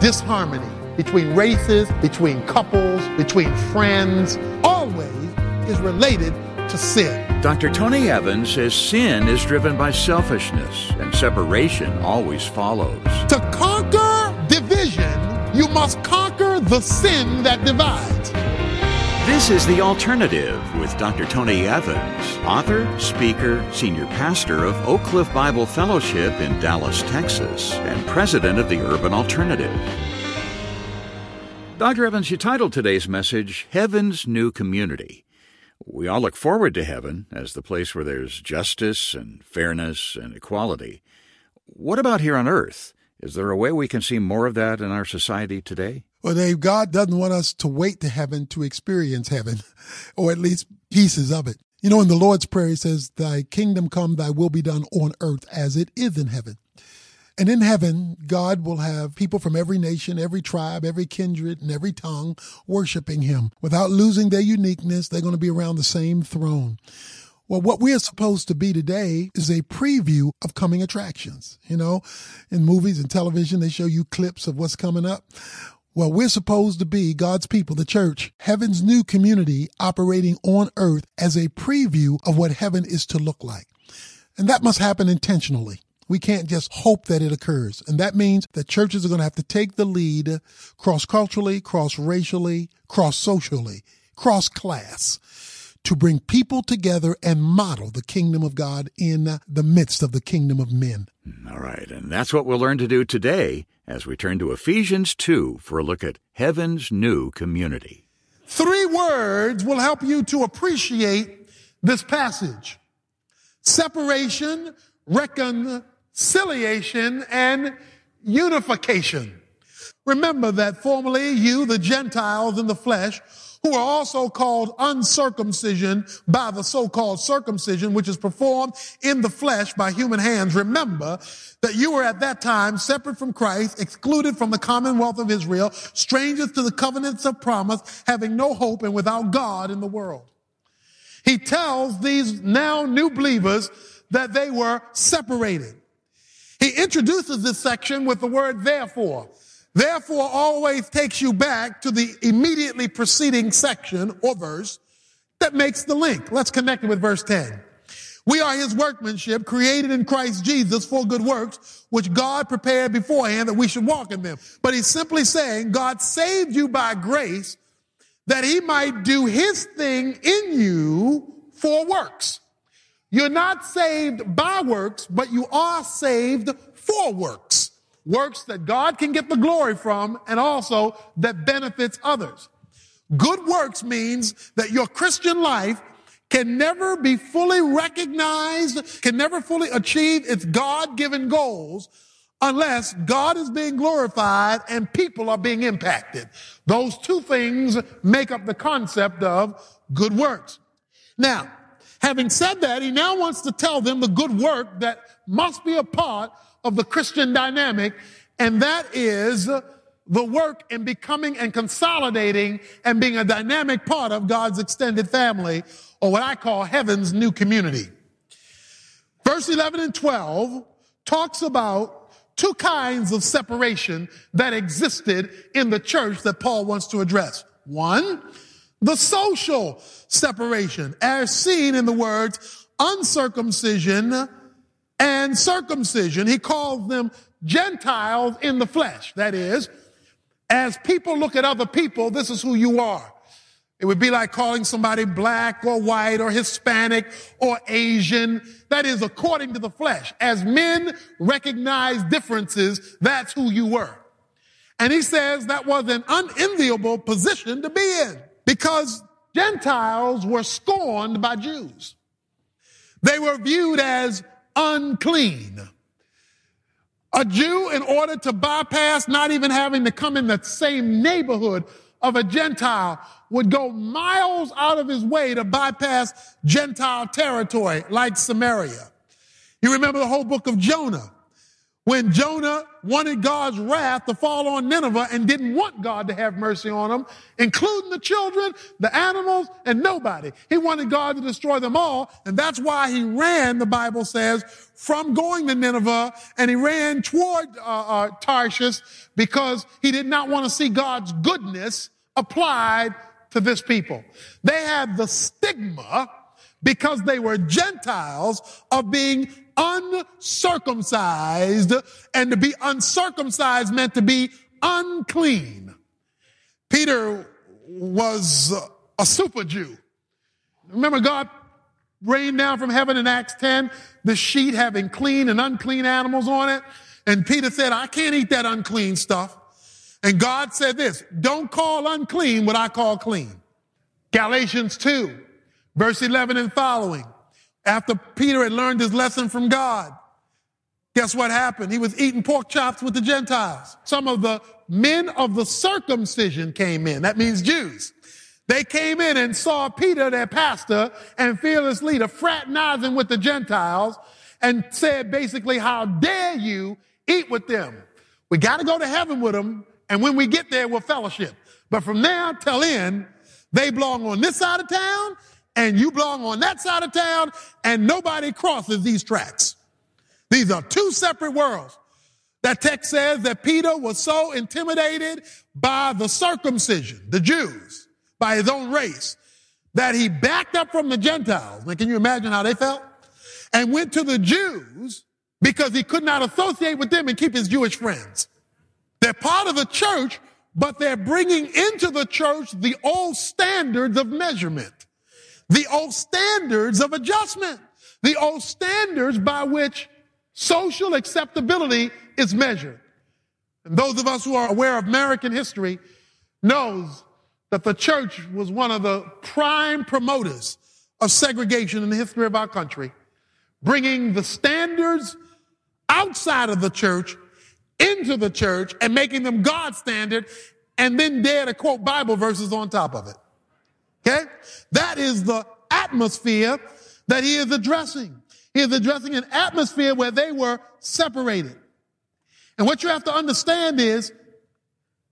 disharmony between races, between couples, between friends, always is related to sin. Dr. Tony Evans says sin is driven by selfishness, and separation always follows. To conquer division, you must conquer the sin that divides. This is The Alternative with Dr. Tony Evans, author, speaker, senior pastor of Oak Cliff Bible Fellowship in Dallas, Texas, and president of the Urban Alternative. Dr. Evans, you titled today's message Heaven's New Community. We all look forward to heaven as the place where there's justice and fairness and equality. What about here on earth? Is there a way we can see more of that in our society today? Well, Dave, God doesn't want us to wait to heaven to experience heaven, or at least pieces of it. You know, in the Lord's Prayer, he says, Thy kingdom come, thy will be done on earth as it is in heaven. And in heaven, God will have people from every nation, every tribe, every kindred, and every tongue worshiping him. Without losing their uniqueness, they're going to be around the same throne. Well, what we are supposed to be today is a preview of coming attractions. You know, in movies and television, they show you clips of what's coming up. Well, we're supposed to be God's people, the church, heaven's new community operating on earth as a preview of what heaven is to look like. And that must happen intentionally. We can't just hope that it occurs. And that means that churches are going to have to take the lead cross culturally, cross racially, cross socially, cross class to bring people together and model the kingdom of God in the midst of the kingdom of men. All right. And that's what we'll learn to do today as we turn to Ephesians 2 for a look at heaven's new community. Three words will help you to appreciate this passage separation, reconciliation, conciliation and unification. Remember that formerly you, the Gentiles in the flesh, who are also called uncircumcision by the so-called circumcision, which is performed in the flesh by human hands. Remember that you were at that time separate from Christ, excluded from the commonwealth of Israel, strangers to the covenants of promise, having no hope and without God in the world. He tells these now new believers that they were separated. He introduces this section with the word therefore. Therefore always takes you back to the immediately preceding section or verse that makes the link. Let's connect it with verse 10. We are his workmanship created in Christ Jesus for good works, which God prepared beforehand that we should walk in them. But he's simply saying God saved you by grace that he might do his thing in you for works. You're not saved by works, but you are saved for works. Works that God can get the glory from and also that benefits others. Good works means that your Christian life can never be fully recognized, can never fully achieve its God-given goals unless God is being glorified and people are being impacted. Those two things make up the concept of good works. Now, Having said that, he now wants to tell them the good work that must be a part of the Christian dynamic, and that is the work in becoming and consolidating and being a dynamic part of God's extended family, or what I call heaven's new community. Verse 11 and 12 talks about two kinds of separation that existed in the church that Paul wants to address. One, the social separation as seen in the words uncircumcision and circumcision. He calls them Gentiles in the flesh. That is, as people look at other people, this is who you are. It would be like calling somebody black or white or Hispanic or Asian. That is according to the flesh. As men recognize differences, that's who you were. And he says that was an unenviable position to be in because Gentiles were scorned by Jews. They were viewed as unclean. A Jew, in order to bypass not even having to come in the same neighborhood of a Gentile, would go miles out of his way to bypass Gentile territory like Samaria. You remember the whole book of Jonah when Jonah wanted God's wrath to fall on Nineveh and didn't want God to have mercy on them, including the children, the animals, and nobody. He wanted God to destroy them all, and that's why he ran, the Bible says, from going to Nineveh, and he ran toward uh, uh, Tarshish because he did not want to see God's goodness applied to this people. They had the stigma because they were Gentiles of being uncircumcised, and to be uncircumcised meant to be unclean. Peter was a super Jew. Remember, God rained down from heaven in Acts 10, the sheet having clean and unclean animals on it. And Peter said, I can't eat that unclean stuff. And God said this, don't call unclean what I call clean. Galatians 2, verse 11 and following. After Peter had learned his lesson from God, guess what happened? He was eating pork chops with the Gentiles. Some of the men of the circumcision came in. That means Jews. They came in and saw Peter, their pastor and fearless leader, fraternizing with the Gentiles and said basically, how dare you eat with them? We got to go to heaven with them. And when we get there, we'll fellowship. But from now till in, they belong on this side of town and you belong on that side of town and nobody crosses these tracks. These are two separate worlds. That text says that Peter was so intimidated by the circumcision, the Jews, by his own race, that he backed up from the Gentiles. Now, can you imagine how they felt? And went to the Jews because he could not associate with them and keep his Jewish friends. They're part of the church, but they're bringing into the church the old standards of measurement the old standards of adjustment, the old standards by which social acceptability is measured. And those of us who are aware of American history knows that the church was one of the prime promoters of segregation in the history of our country, bringing the standards outside of the church into the church and making them God's standard and then dare to quote Bible verses on top of it. Okay? That is the atmosphere that he is addressing. He is addressing an atmosphere where they were separated. And what you have to understand is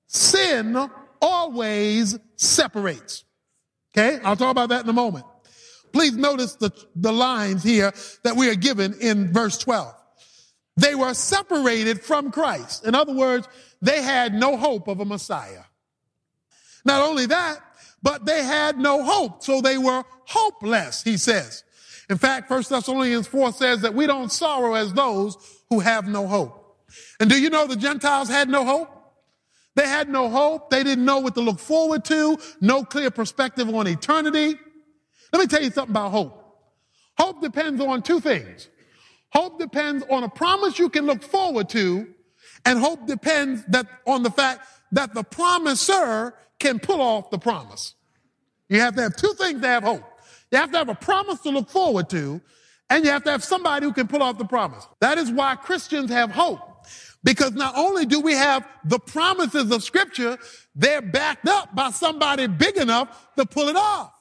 sin always separates. Okay? I'll talk about that in a moment. Please notice the, the lines here that we are given in verse 12. They were separated from Christ. In other words, they had no hope of a Messiah. Not only that, but they had no hope. So they were hopeless, he says. In fact, 1 Thessalonians 4 says that we don't sorrow as those who have no hope. And do you know the Gentiles had no hope? They had no hope. They didn't know what to look forward to, no clear perspective on eternity. Let me tell you something about hope. Hope depends on two things. Hope depends on a promise you can look forward to, and hope depends that on the fact that the promiser can pull off the promise. You have to have two things to have hope. You have to have a promise to look forward to, and you have to have somebody who can pull off the promise. That is why Christians have hope. Because not only do we have the promises of scripture, they're backed up by somebody big enough to pull it off.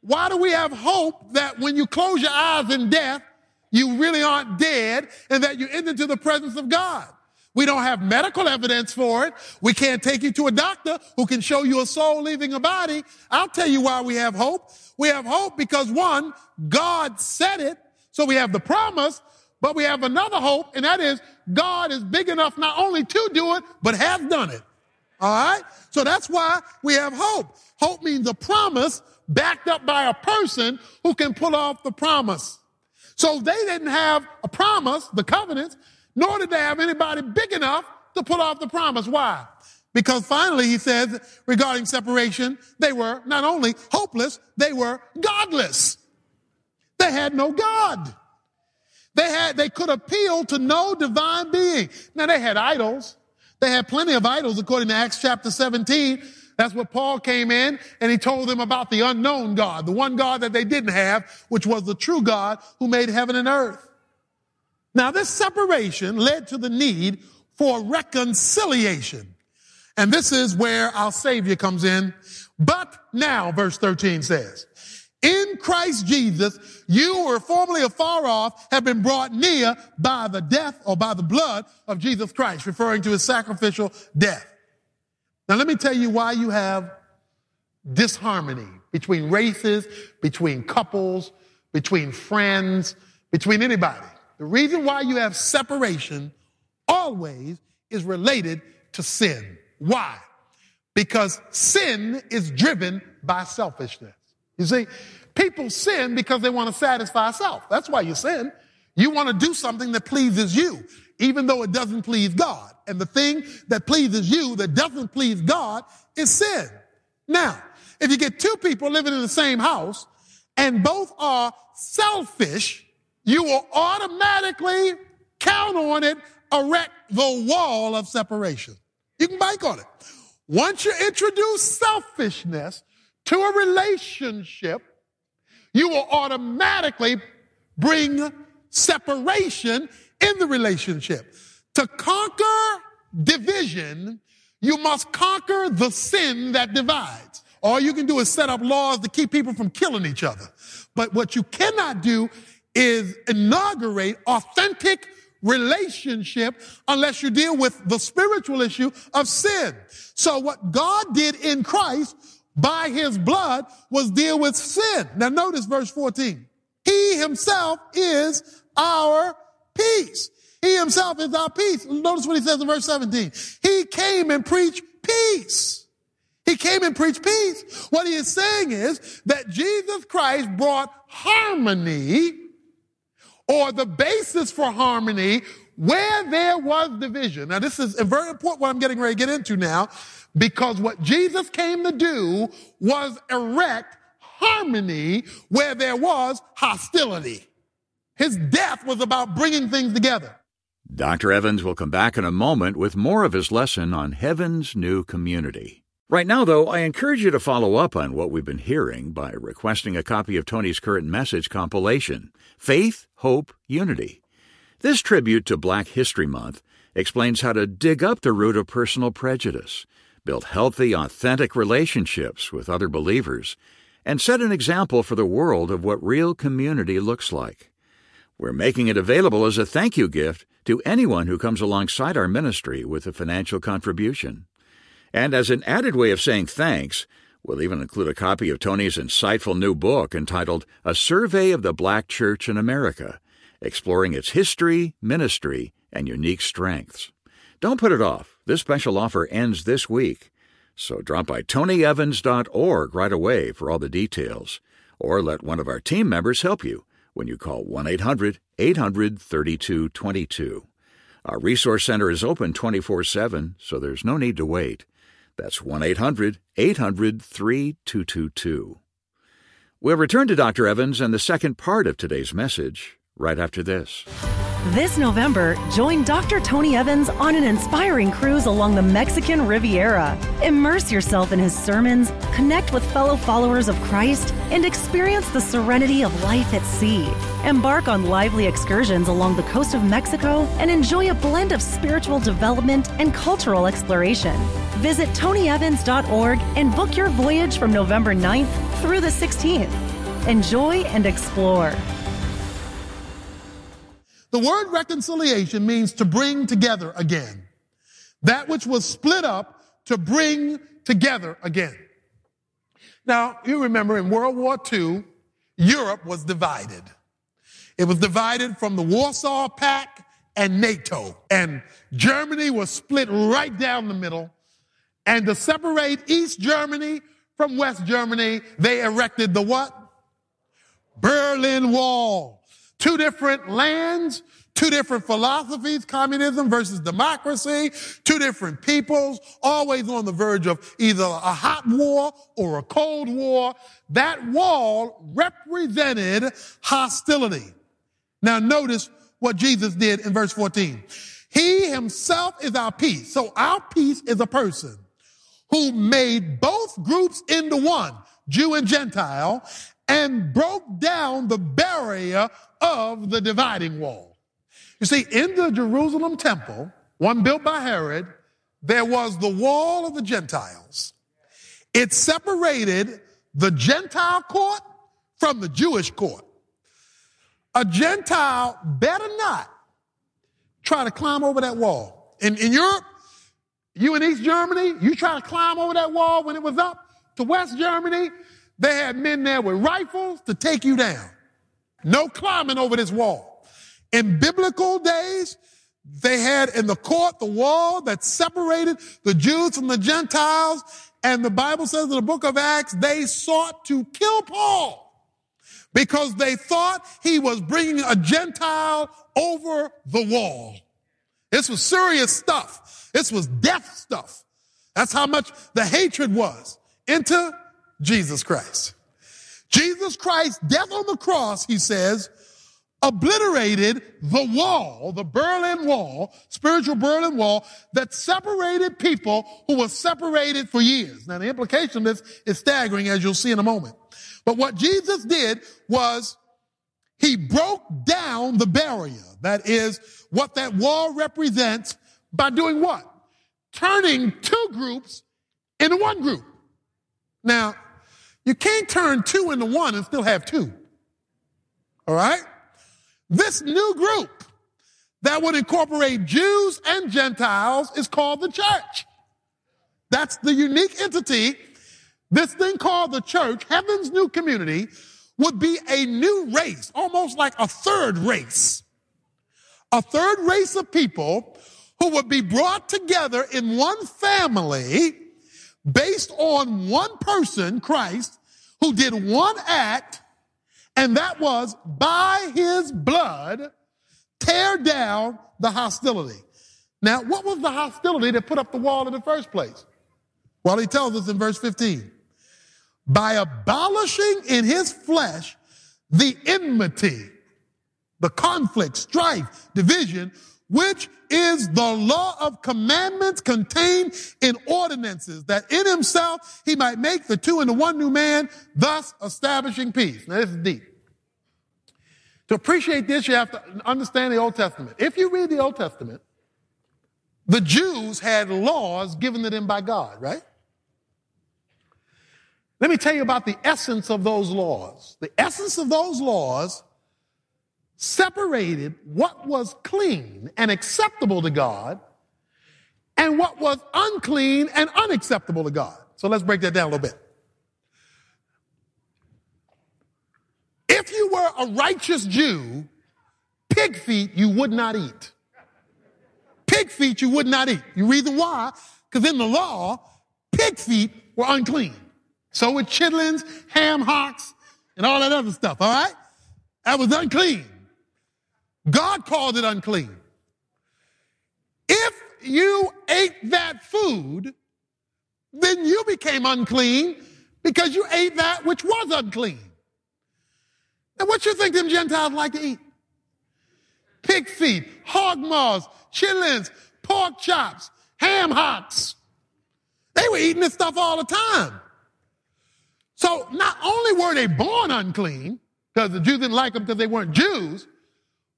Why do we have hope that when you close your eyes in death, you really aren't dead and that you enter into the presence of God? We don't have medical evidence for it. We can't take you to a doctor who can show you a soul leaving a body. I'll tell you why we have hope. We have hope because one, God said it. So we have the promise, but we have another hope, and that is God is big enough not only to do it, but has done it. All right. So that's why we have hope. Hope means a promise backed up by a person who can pull off the promise. So they didn't have a promise, the covenants, nor did they have anybody big enough to pull off the promise. Why? Because finally, he says regarding separation, they were not only hopeless, they were godless. They had no God. They had, they could appeal to no divine being. Now they had idols. They had plenty of idols according to Acts chapter 17. That's what Paul came in and he told them about the unknown God, the one God that they didn't have, which was the true God who made heaven and earth. Now, this separation led to the need for reconciliation. And this is where our Savior comes in. But now, verse 13 says, In Christ Jesus, you were formerly afar off, have been brought near by the death or by the blood of Jesus Christ, referring to his sacrificial death. Now let me tell you why you have disharmony between races, between couples, between friends, between anybody. The reason why you have separation always is related to sin. Why? Because sin is driven by selfishness. You see, people sin because they want to satisfy self. That's why you sin. You want to do something that pleases you, even though it doesn't please God. And the thing that pleases you that doesn't please God is sin. Now, if you get two people living in the same house and both are selfish, you will automatically count on it, erect the wall of separation. You can bank on it. Once you introduce selfishness to a relationship, you will automatically bring separation in the relationship. To conquer division, you must conquer the sin that divides. All you can do is set up laws to keep people from killing each other. But what you cannot do is inaugurate authentic relationship unless you deal with the spiritual issue of sin. So what God did in Christ by his blood was deal with sin. Now notice verse 14. He himself is our peace. He himself is our peace. Notice what he says in verse 17. He came and preached peace. He came and preached peace. What he is saying is that Jesus Christ brought harmony or the basis for harmony where there was division. Now this is very important what I'm getting ready to get into now because what Jesus came to do was erect harmony where there was hostility. His death was about bringing things together. Dr. Evans will come back in a moment with more of his lesson on Heaven's New Community. Right now, though, I encourage you to follow up on what we've been hearing by requesting a copy of Tony's current message compilation, Faith, Hope, Unity. This tribute to Black History Month explains how to dig up the root of personal prejudice, build healthy, authentic relationships with other believers, and set an example for the world of what real community looks like. We're making it available as a thank you gift to anyone who comes alongside our ministry with a financial contribution. And as an added way of saying thanks, we'll even include a copy of Tony's insightful new book entitled A Survey of the Black Church in America, exploring its history, ministry, and unique strengths. Don't put it off. This special offer ends this week. So drop by tonyevans.org right away for all the details, or let one of our team members help you when you call 1 800 800 3222. Our resource center is open 24 7, so there's no need to wait. That's 1 800 800 3222. We'll return to Dr. Evans and the second part of today's message right after this. This November, join Dr. Tony Evans on an inspiring cruise along the Mexican Riviera. Immerse yourself in his sermons, connect with fellow followers of Christ, and experience the serenity of life at sea. Embark on lively excursions along the coast of Mexico and enjoy a blend of spiritual development and cultural exploration. Visit tonyevans.org and book your voyage from November 9th through the 16th. Enjoy and explore. The word reconciliation means to bring together again. That which was split up to bring together again. Now, you remember in World War II, Europe was divided. It was divided from the Warsaw Pact and NATO. And Germany was split right down the middle. And to separate East Germany from West Germany, they erected the what? Berlin Wall. Two different lands, two different philosophies, communism versus democracy, two different peoples, always on the verge of either a hot war or a cold war. That wall represented hostility. Now notice what Jesus did in verse 14. He himself is our peace. So our peace is a person who made both groups into one, Jew and Gentile, and broke down the barrier of the dividing wall. You see, in the Jerusalem temple, one built by Herod, there was the wall of the Gentiles. It separated the Gentile court from the Jewish court. A Gentile better not try to climb over that wall. In, in Europe, you in East Germany, you try to climb over that wall when it was up to West Germany, they had men there with rifles to take you down. No climbing over this wall. In biblical days, they had in the court the wall that separated the Jews from the Gentiles. And the Bible says in the book of Acts, they sought to kill Paul because they thought he was bringing a Gentile over the wall. This was serious stuff. This was death stuff. That's how much the hatred was into Jesus Christ. Jesus Christ's death on the cross, he says, obliterated the wall, the Berlin Wall, spiritual Berlin Wall that separated people who were separated for years. Now the implication of this is staggering as you'll see in a moment. But what Jesus did was he broke down the barrier. That is what that wall represents by doing what? Turning two groups into one group. Now, you can't turn two into one and still have two. All right? This new group that would incorporate Jews and Gentiles is called the church. That's the unique entity. This thing called the church, heaven's new community, would be a new race, almost like a third race. A third race of people who would be brought together in one family based on one person, Christ, who did one act, and that was by his blood tear down the hostility. Now, what was the hostility that put up the wall in the first place? Well, he tells us in verse 15 by abolishing in his flesh the enmity, the conflict, strife, division, which is the law of commandments contained in ordinances, that in himself he might make the two into one new man, thus establishing peace. Now this is deep. To appreciate this, you have to understand the Old Testament. If you read the Old Testament, the Jews had laws given to them by God, right? Let me tell you about the essence of those laws. The essence of those laws separated what was clean and acceptable to God and what was unclean and unacceptable to God. So let's break that down a little bit. If you were a righteous Jew, pig feet you would not eat. Pig feet you would not eat. You reason why? Because in the law, pig feet were unclean. So were chitlins, ham hocks, and all that other stuff, all right? That was unclean. God called it unclean. If you ate that food, then you became unclean because you ate that which was unclean. And what you think them Gentiles like to eat? Pig feet, hog maws, chitlins, pork chops, ham hocks. They were eating this stuff all the time. So not only were they born unclean, because the Jews didn't like them because they weren't Jews,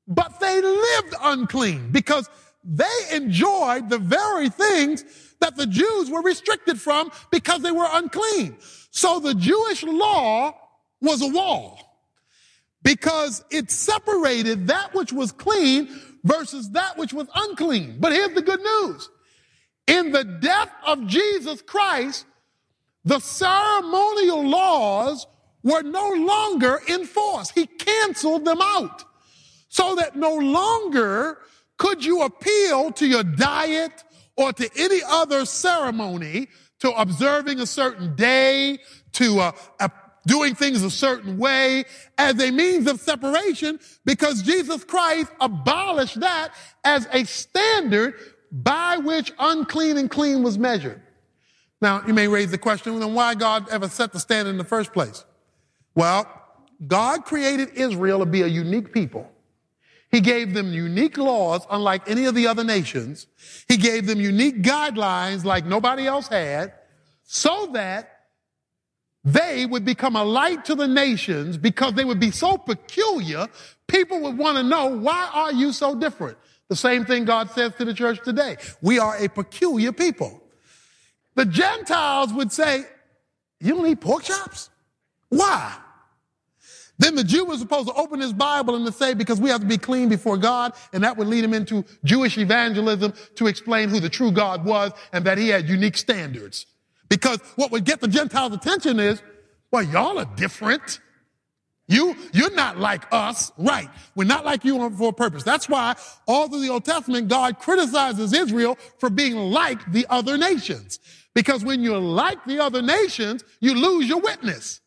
but they lived unclean because they enjoyed the very things that the Jews were restricted from because they were unclean. So the Jewish law was a wall because it separated that which was clean versus that which was unclean. But here's the good news. In the death of Jesus Christ, the ceremonial laws were no longer in force. He canceled them out so that no longer could you appeal to your diet or to any other ceremony, to observing a certain day, to uh, uh, doing things a certain way as a means of separation because Jesus Christ abolished that as a standard by which unclean and clean was measured. Now, you may raise the question, then why God ever set the standard in the first place? Well, God created Israel to be a unique people. He gave them unique laws, unlike any of the other nations. He gave them unique guidelines like nobody else had, so that they would become a light to the nations because they would be so peculiar, people would want to know, why are you so different? The same thing God says to the church today. We are a peculiar people. The Gentiles would say, you don't eat pork chops? Why? Then the Jew was supposed to open his Bible and to say, because we have to be clean before God, and that would lead him into Jewish evangelism to explain who the true God was and that he had unique standards. Because what would get the Gentiles' attention is, well, y'all are different. You, you're not like us, right? We're not like you for a purpose. That's why all through the Old Testament, God criticizes Israel for being like the other nations. Because when you're like the other nations, you lose your witness.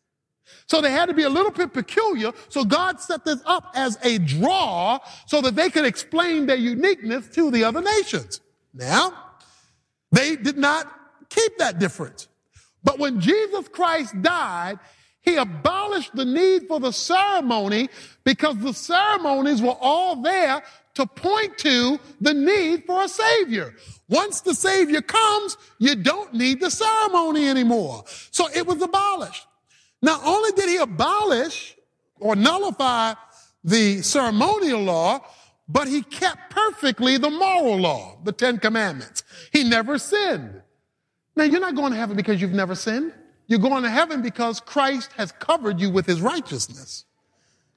So they had to be a little bit peculiar. So God set this up as a draw so that they could explain their uniqueness to the other nations. Now, they did not keep that difference. But when Jesus Christ died, he abolished the need for the ceremony because the ceremonies were all there to point to the need for a savior. Once the savior comes, you don't need the ceremony anymore. So it was abolished. Not only did he abolish or nullify the ceremonial law, but he kept perfectly the moral law, the Ten Commandments. He never sinned. Now, you're not going to heaven because you've never sinned. You're going to heaven because Christ has covered you with his righteousness.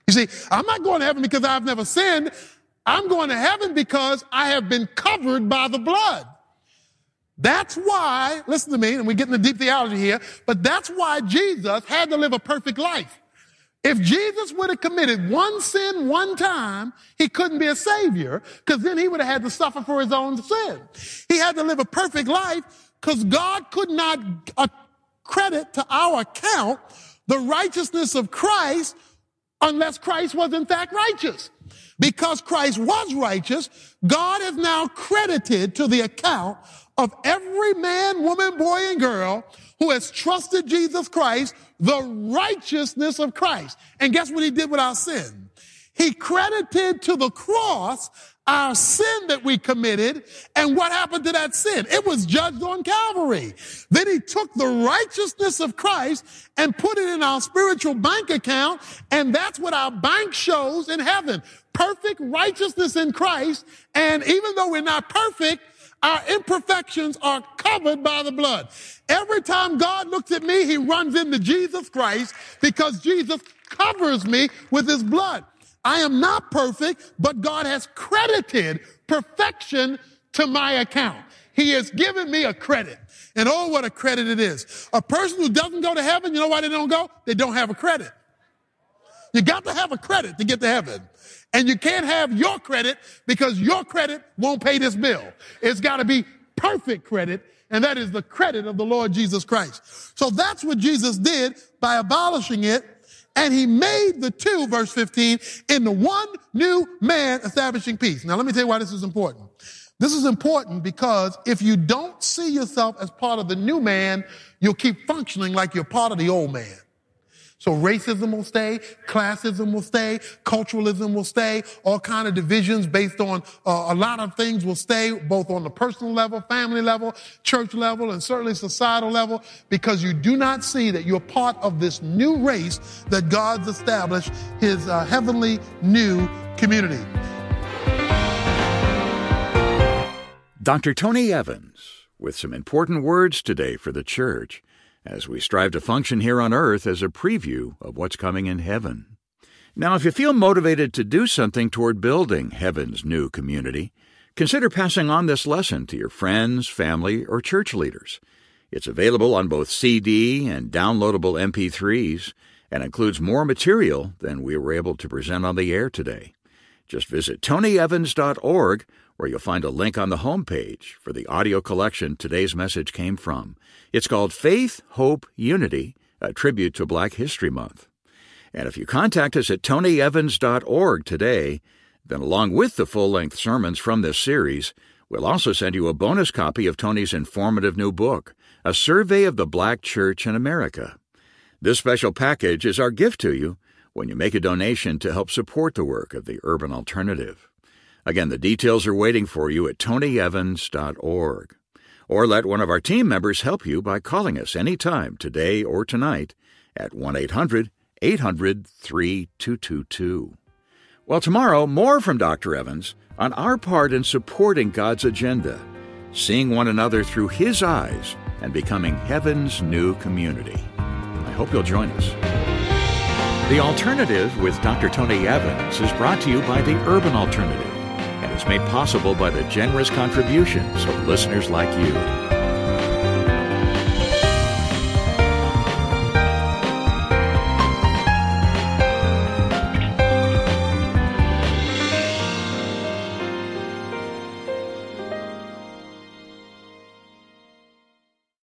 You see, I'm not going to heaven because I've never sinned. I'm going to heaven because I have been covered by the blood. That's why, listen to me, and we get into deep theology here, but that's why Jesus had to live a perfect life. If Jesus would have committed one sin one time, he couldn't be a savior because then he would have had to suffer for his own sin. He had to live a perfect life because God could not credit to our account the righteousness of Christ unless Christ was in fact righteous. Because Christ was righteous, God has now credited to the account of every man, woman, boy, and girl who has trusted Jesus Christ the righteousness of Christ. And guess what he did with our sin? He credited to the cross our sin that we committed. And what happened to that sin? It was judged on Calvary. Then he took the righteousness of Christ and put it in our spiritual bank account. And that's what our bank shows in heaven. Perfect righteousness in Christ. And even though we're not perfect, our imperfections are covered by the blood. Every time God looks at me, he runs into Jesus Christ because Jesus covers me with his blood. I am not perfect, but God has credited perfection to my account. He has given me a credit. And oh, what a credit it is. A person who doesn't go to heaven, you know why they don't go? They don't have a credit. You got to have a credit to get to heaven. And you can't have your credit because your credit won't pay this bill. It's got to be perfect credit, and that is the credit of the Lord Jesus Christ. So that's what Jesus did by abolishing it and he made the two, verse 15, in the one new man establishing peace. Now, let me tell you why this is important. This is important because if you don't see yourself as part of the new man, you'll keep functioning like you're part of the old man. So racism will stay, classism will stay, culturalism will stay, all kind of divisions based on uh, a lot of things will stay, both on the personal level, family level, church level, and certainly societal level, because you do not see that you're part of this new race that God's established, His uh, heavenly new community. Dr. Tony Evans with some important words today for the church as we strive to function here on earth as a preview of what's coming in heaven. Now, if you feel motivated to do something toward building heaven's new community, consider passing on this lesson to your friends, family, or church leaders. It's available on both CD and downloadable MP3s and includes more material than we were able to present on the air today. Just visit tonyevans.org where you'll find a link on the homepage for the audio collection today's message came from. It's called Faith, Hope, Unity, a tribute to Black History Month. And if you contact us at tonyevans.org today, then along with the full length sermons from this series, we'll also send you a bonus copy of Tony's informative new book, A Survey of the Black Church in America. This special package is our gift to you when you make a donation to help support the work of the Urban Alternative. Again, the details are waiting for you at tonyevans.org. Or let one of our team members help you by calling us anytime today or tonight at 1 800 800 3222. Well, tomorrow, more from Dr. Evans on our part in supporting God's agenda, seeing one another through His eyes, and becoming heaven's new community. I hope you'll join us. The Alternative with Dr. Tony Evans is brought to you by the Urban Alternative made possible by the generous contributions of listeners like you.